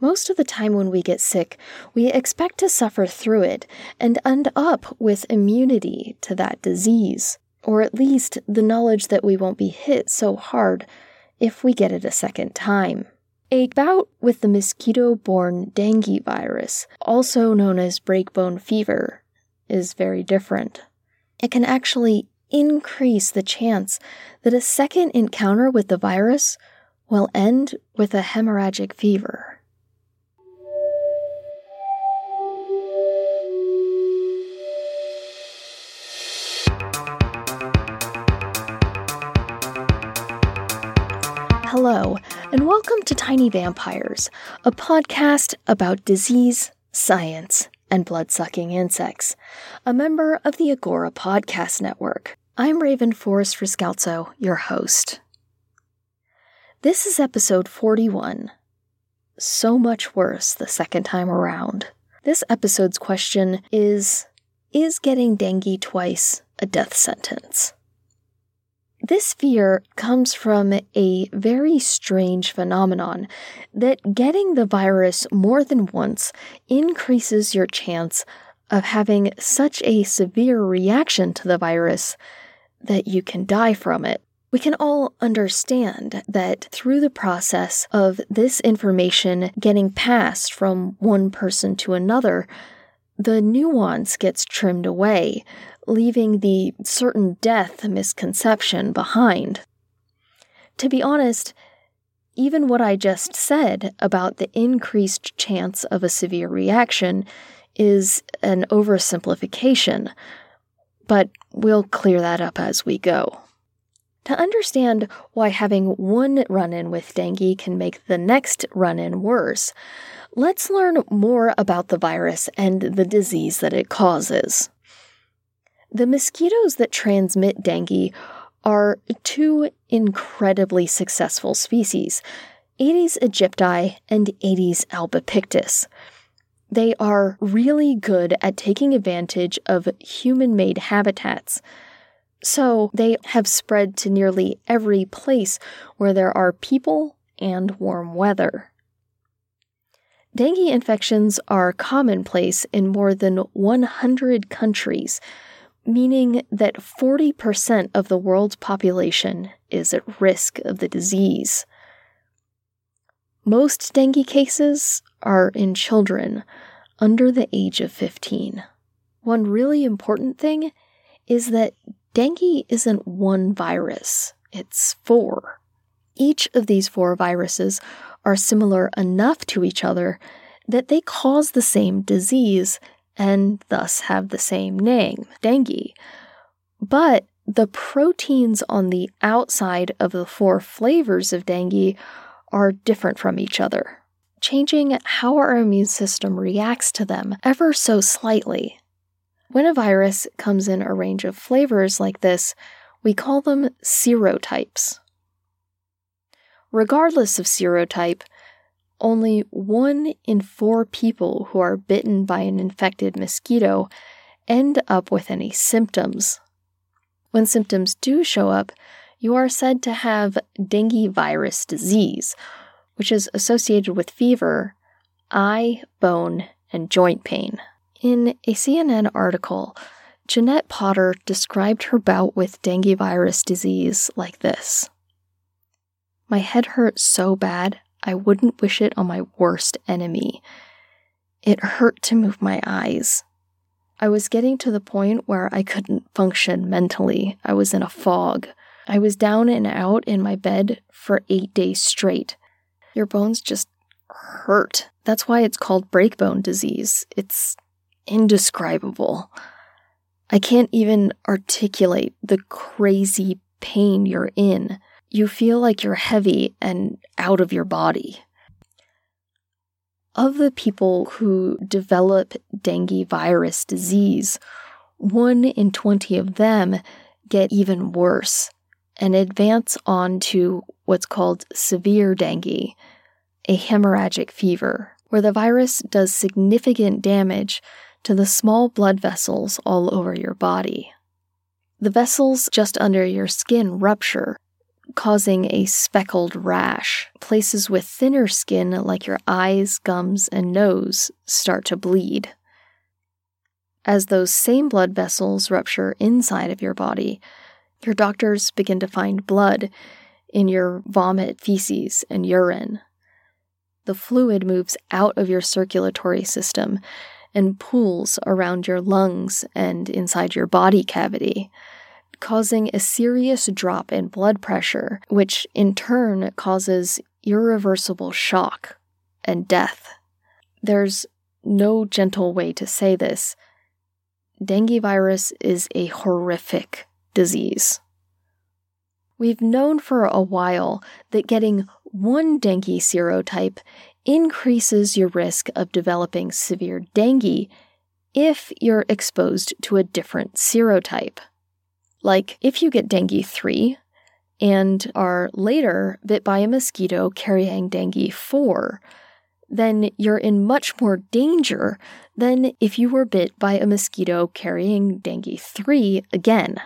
Most of the time when we get sick, we expect to suffer through it and end up with immunity to that disease, or at least the knowledge that we won't be hit so hard if we get it a second time. A bout with the mosquito borne dengue virus, also known as breakbone fever, is very different. It can actually increase the chance that a second encounter with the virus will end with a hemorrhagic fever. Hello, and welcome to Tiny Vampires, a podcast about disease, science, and blood sucking insects, a member of the Agora Podcast Network. I'm Raven Forrest Riscalzo, your host. This is episode 41. So much worse the second time around. This episode's question is Is getting dengue twice a death sentence? This fear comes from a very strange phenomenon that getting the virus more than once increases your chance of having such a severe reaction to the virus that you can die from it. We can all understand that through the process of this information getting passed from one person to another, the nuance gets trimmed away, leaving the certain death misconception behind. To be honest, even what I just said about the increased chance of a severe reaction is an oversimplification, but we'll clear that up as we go. To understand why having one run in with dengue can make the next run in worse, let's learn more about the virus and the disease that it causes. The mosquitoes that transmit dengue are two incredibly successful species Aedes aegypti and Aedes albopictus. They are really good at taking advantage of human made habitats. So they have spread to nearly every place where there are people and warm weather. Dengue infections are commonplace in more than 100 countries, meaning that 40% of the world's population is at risk of the disease. Most dengue cases are in children under the age of 15. One really important thing is that dengue isn't one virus, it's four. Each of these four viruses are similar enough to each other that they cause the same disease and thus have the same name, dengue. But the proteins on the outside of the four flavors of dengue are different from each other, changing how our immune system reacts to them ever so slightly. When a virus comes in a range of flavors like this, we call them serotypes. Regardless of serotype, only one in four people who are bitten by an infected mosquito end up with any symptoms. When symptoms do show up, you are said to have dengue virus disease, which is associated with fever, eye, bone, and joint pain. In a CNN article, Jeanette Potter described her bout with dengue virus disease like this My head hurt so bad, I wouldn't wish it on my worst enemy. It hurt to move my eyes. I was getting to the point where I couldn't function mentally. I was in a fog. I was down and out in my bed for eight days straight. Your bones just hurt. That's why it's called breakbone disease. It's indescribable. I can't even articulate the crazy pain you're in. You feel like you're heavy and out of your body. Of the people who develop dengue virus disease, one in 20 of them get even worse and advance on to what's called severe dengue, a hemorrhagic fever, where the virus does significant damage to the small blood vessels all over your body. The vessels just under your skin rupture, causing a speckled rash. Places with thinner skin, like your eyes, gums, and nose, start to bleed. As those same blood vessels rupture inside of your body, your doctors begin to find blood in your vomit, feces, and urine. The fluid moves out of your circulatory system and pools around your lungs and inside your body cavity causing a serious drop in blood pressure, which in turn causes irreversible shock and death. There's no gentle way to say this. Dengue virus is a horrific disease. We've known for a while that getting one dengue serotype increases your risk of developing severe dengue if you're exposed to a different serotype. Like if you get dengue 3 and are later bit by a mosquito carrying dengue 4, then you're in much more danger than if you were bit by a mosquito carrying dengue 3 again.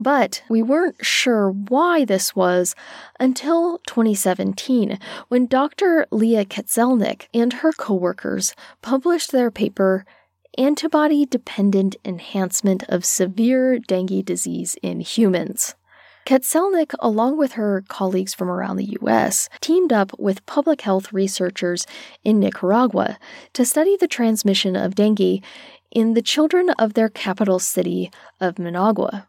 But we weren't sure why this was until 2017, when Dr. Leah Katzelnick and her coworkers published their paper antibody dependent enhancement of severe dengue disease in humans. Katzelnick, along with her colleagues from around the US, teamed up with public health researchers in Nicaragua to study the transmission of dengue in the children of their capital city of Managua.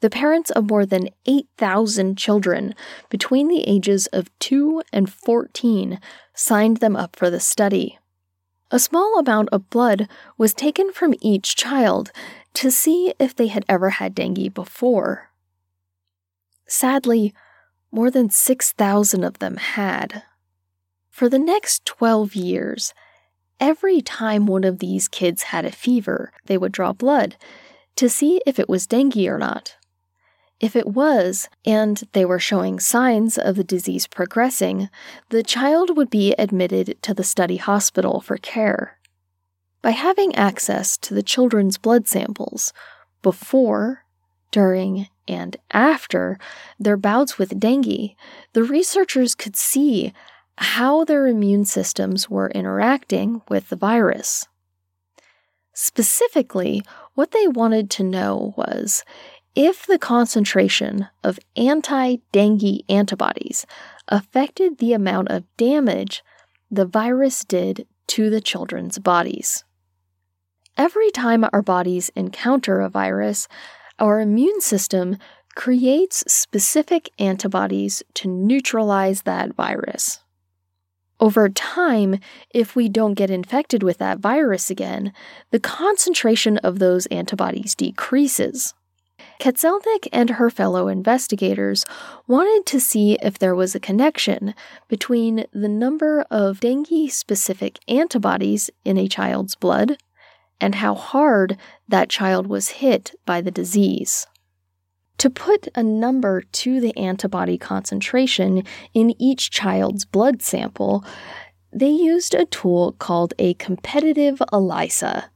The parents of more than 8,000 children between the ages of 2 and 14 signed them up for the study. A small amount of blood was taken from each child to see if they had ever had dengue before. Sadly, more than 6,000 of them had. For the next 12 years, every time one of these kids had a fever, they would draw blood to see if it was dengue or not. If it was, and they were showing signs of the disease progressing, the child would be admitted to the study hospital for care. By having access to the children's blood samples before, during, and after their bouts with dengue, the researchers could see how their immune systems were interacting with the virus. Specifically, what they wanted to know was if the concentration of anti dengue antibodies affected the amount of damage the virus did to the children's bodies. Every time our bodies encounter a virus, our immune system creates specific antibodies to neutralize that virus. Over time, if we don't get infected with that virus again, the concentration of those antibodies decreases. Katzelnick and her fellow investigators wanted to see if there was a connection between the number of dengue specific antibodies in a child's blood and how hard that child was hit by the disease. To put a number to the antibody concentration in each child's blood sample, they used a tool called a competitive ELISA.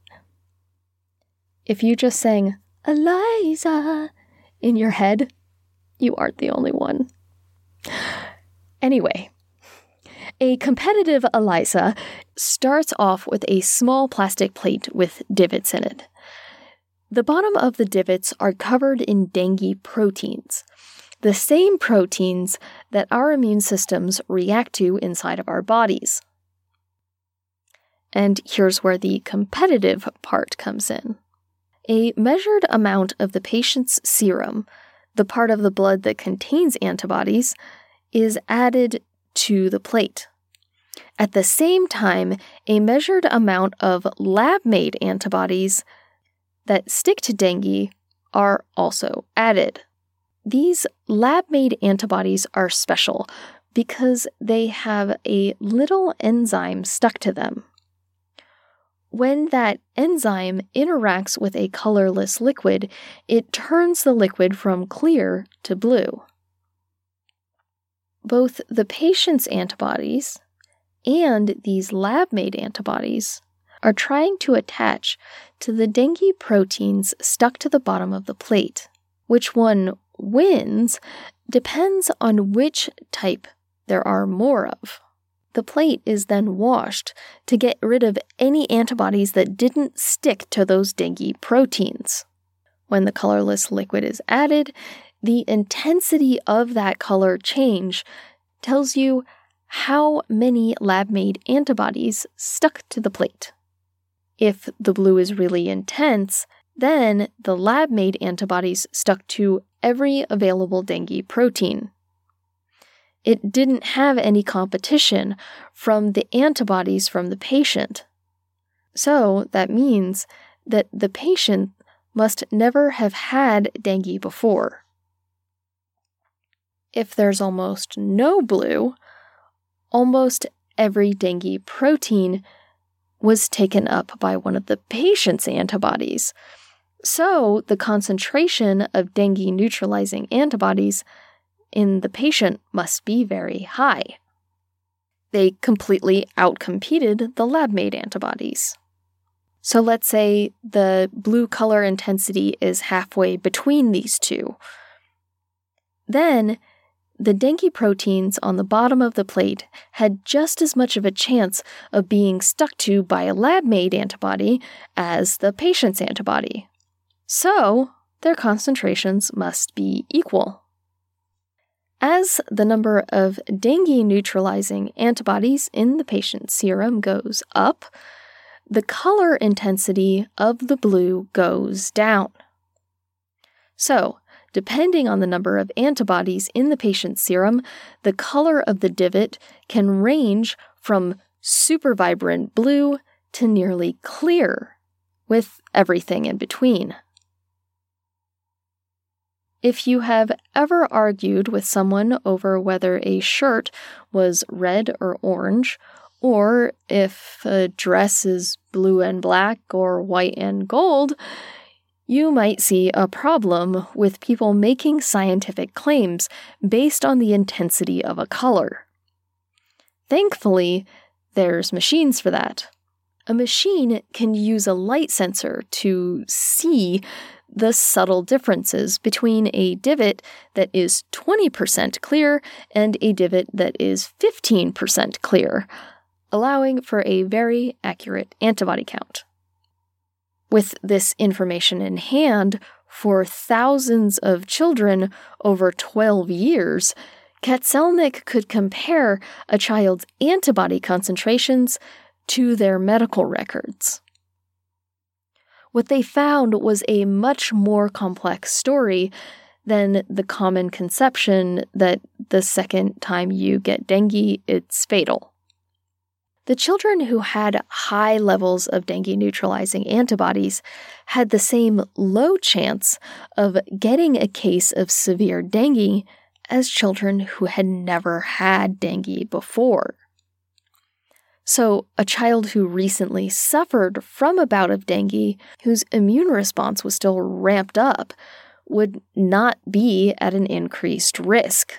If you just sang Eliza in your head, you aren't the only one. Anyway, A competitive ELISA starts off with a small plastic plate with divots in it. The bottom of the divots are covered in dengue proteins, the same proteins that our immune systems react to inside of our bodies. And here's where the competitive part comes in. A measured amount of the patient's serum, the part of the blood that contains antibodies, is added to the plate. At the same time, a measured amount of lab made antibodies that stick to dengue are also added. These lab made antibodies are special because they have a little enzyme stuck to them. When that enzyme interacts with a colorless liquid, it turns the liquid from clear to blue. Both the patient's antibodies and these lab made antibodies are trying to attach to the dengue proteins stuck to the bottom of the plate. Which one wins depends on which type there are more of. The plate is then washed to get rid of any antibodies that didn't stick to those dengue proteins. When the colorless liquid is added, the intensity of that color change tells you how many lab made antibodies stuck to the plate. If the blue is really intense, then the lab made antibodies stuck to every available dengue protein. It didn't have any competition from the antibodies from the patient. So that means that the patient must never have had dengue before. If there's almost no blue, almost every dengue protein was taken up by one of the patient's antibodies. So, the concentration of dengue neutralizing antibodies in the patient must be very high. They completely outcompeted the lab made antibodies. So, let's say the blue color intensity is halfway between these two. Then, the dengue proteins on the bottom of the plate had just as much of a chance of being stuck to by a lab made antibody as the patient's antibody. So, their concentrations must be equal. As the number of dengue neutralizing antibodies in the patient's serum goes up, the color intensity of the blue goes down. So, Depending on the number of antibodies in the patient's serum, the color of the divot can range from super vibrant blue to nearly clear, with everything in between. If you have ever argued with someone over whether a shirt was red or orange, or if a dress is blue and black or white and gold, you might see a problem with people making scientific claims based on the intensity of a color. Thankfully, there's machines for that. A machine can use a light sensor to see the subtle differences between a divot that is 20% clear and a divot that is 15% clear, allowing for a very accurate antibody count. With this information in hand, for thousands of children over 12 years, Katzelnick could compare a child's antibody concentrations to their medical records. What they found was a much more complex story than the common conception that the second time you get dengue, it's fatal. The children who had high levels of dengue neutralizing antibodies had the same low chance of getting a case of severe dengue as children who had never had dengue before. So, a child who recently suffered from a bout of dengue, whose immune response was still ramped up, would not be at an increased risk.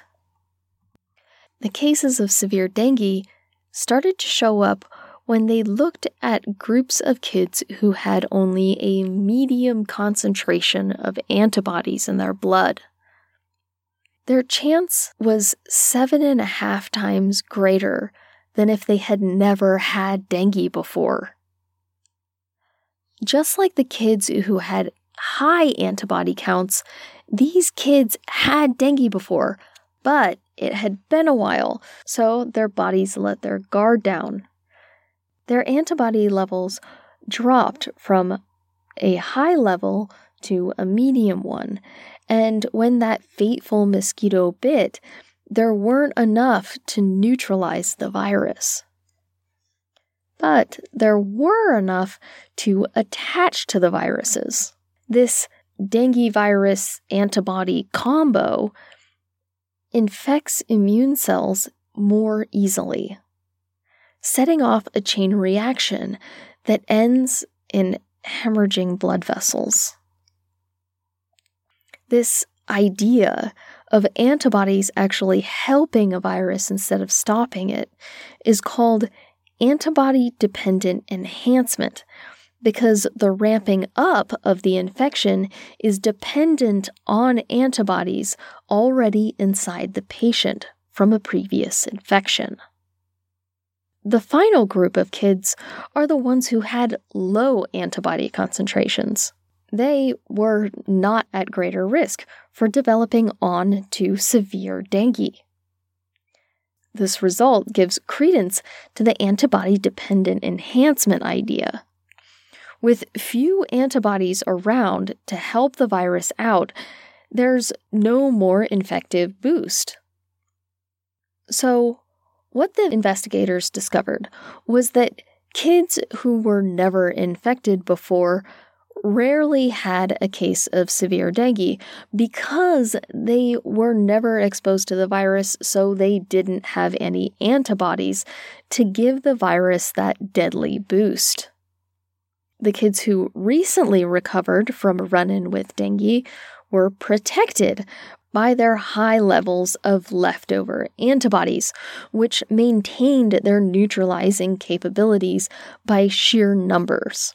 The cases of severe dengue started to show up when they looked at groups of kids who had only a medium concentration of antibodies in their blood. Their chance was seven and a half times greater than if they had never had dengue before. Just like the kids who had high antibody counts, these kids had dengue before, but it had been a while, so their bodies let their guard down. Their antibody levels dropped from a high level to a medium one, and when that fateful mosquito bit, there weren't enough to neutralize the virus. But there were enough to attach to the viruses. This dengue virus antibody combo infects immune cells more easily, setting off a chain reaction that ends in hemorrhaging blood vessels. This idea of antibodies actually helping a virus instead of stopping it is called antibody dependent enhancement because the ramping up of the infection is dependent on antibodies already inside the patient from a previous infection. The final group of kids are the ones who had low antibody concentrations. They were not at greater risk for developing on to severe dengue. This result gives credence to the antibody dependent enhancement idea with few antibodies around to help the virus out, there's no more infective boost. So, what the investigators discovered was that kids who were never infected before rarely had a case of severe dengue because they were never exposed to the virus, so they didn't have any antibodies to give the virus that deadly boost. The kids who recently recovered from a run in with dengue were protected by their high levels of leftover antibodies, which maintained their neutralizing capabilities by sheer numbers.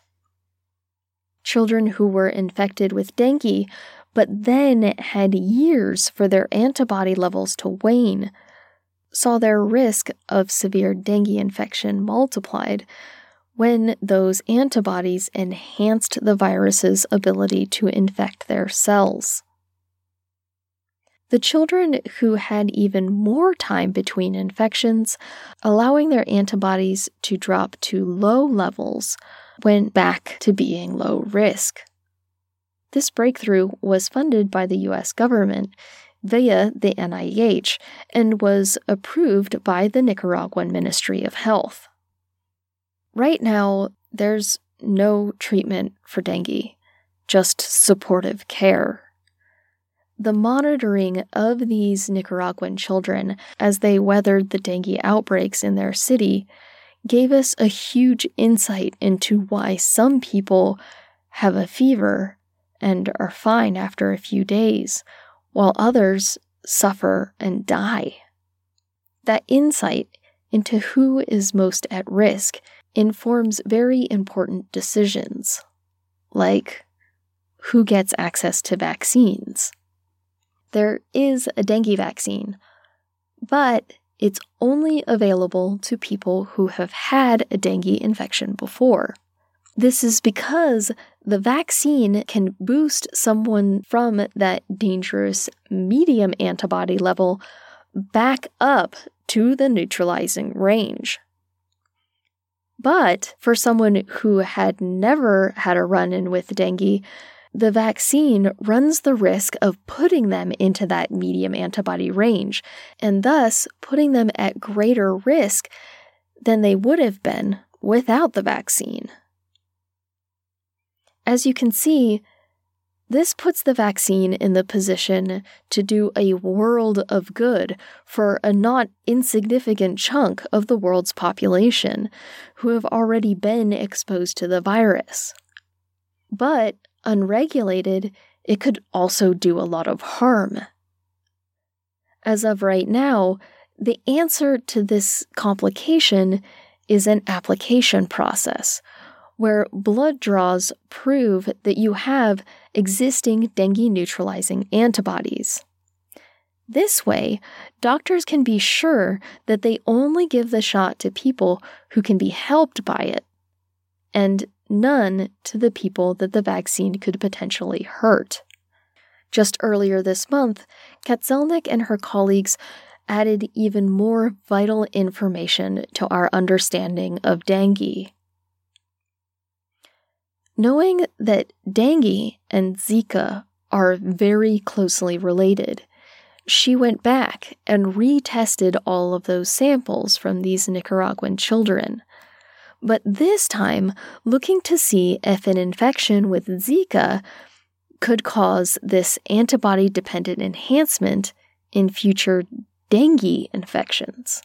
Children who were infected with dengue but then had years for their antibody levels to wane saw their risk of severe dengue infection multiplied when those antibodies enhanced the virus's ability to infect their cells. The children who had even more time between infections, allowing their antibodies to drop to low levels, went back to being low risk. This breakthrough was funded by the US government via the NIH and was approved by the Nicaraguan Ministry of Health. Right now, there's no treatment for dengue, just supportive care. The monitoring of these Nicaraguan children as they weathered the dengue outbreaks in their city gave us a huge insight into why some people have a fever and are fine after a few days, while others suffer and die. That insight into who is most at risk informs very important decisions, like who gets access to vaccines. There is a dengue vaccine, but it's only available to people who have had a dengue infection before. This is because the vaccine can boost someone from that dangerous medium antibody level back up to the neutralizing range. But for someone who had never had a run in with dengue, the vaccine runs the risk of putting them into that medium antibody range, and thus putting them at greater risk than they would have been without the vaccine. As you can see, this puts the vaccine in the position to do a world of good for a not insignificant chunk of the world's population who have already been exposed to the virus. But unregulated, it could also do a lot of harm. As of right now, the answer to this complication is an application process where blood draws prove that you have existing dengue neutralizing antibodies. This way, doctors can be sure that they only give the shot to people who can be helped by it, and none to the people that the vaccine could potentially hurt. Just earlier this month, Katzelnick and her colleagues added even more vital information to our understanding of dengue. Knowing that dengue and Zika are very closely related, she went back and retested all of those samples from these Nicaraguan children. But this time, looking to see if an infection with Zika could cause this antibody dependent enhancement in future dengue infections.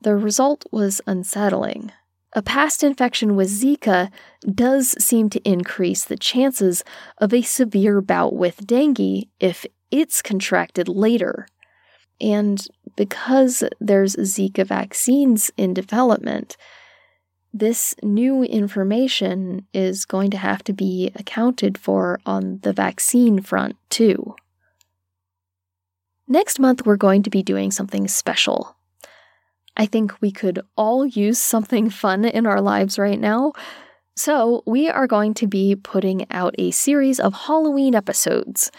The result was unsettling. A past infection with Zika does seem to increase the chances of a severe bout with dengue if it's contracted later. And because there's Zika vaccines in development, this new information is going to have to be accounted for on the vaccine front, too. Next month, we're going to be doing something special. I think we could all use something fun in our lives right now. So, we are going to be putting out a series of Halloween episodes.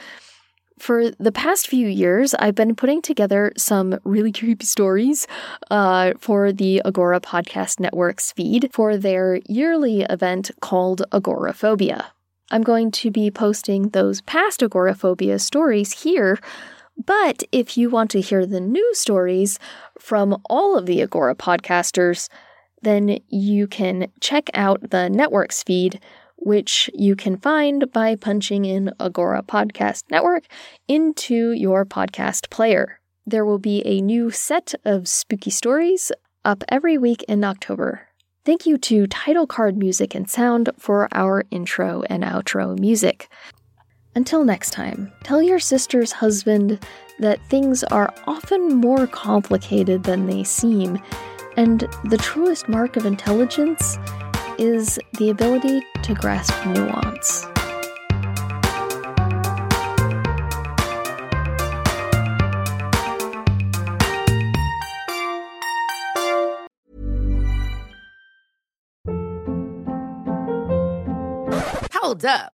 For the past few years, I've been putting together some really creepy stories uh, for the Agora Podcast Network's feed for their yearly event called Agoraphobia. I'm going to be posting those past agoraphobia stories here, but if you want to hear the new stories from all of the Agora podcasters, then you can check out the network's feed which you can find by punching in Agora Podcast Network into your podcast player. There will be a new set of spooky stories up every week in October. Thank you to Title Card Music and Sound for our intro and outro music. Until next time, tell your sister's husband that things are often more complicated than they seem, and the truest mark of intelligence is the ability to grasp nuance. Hold up.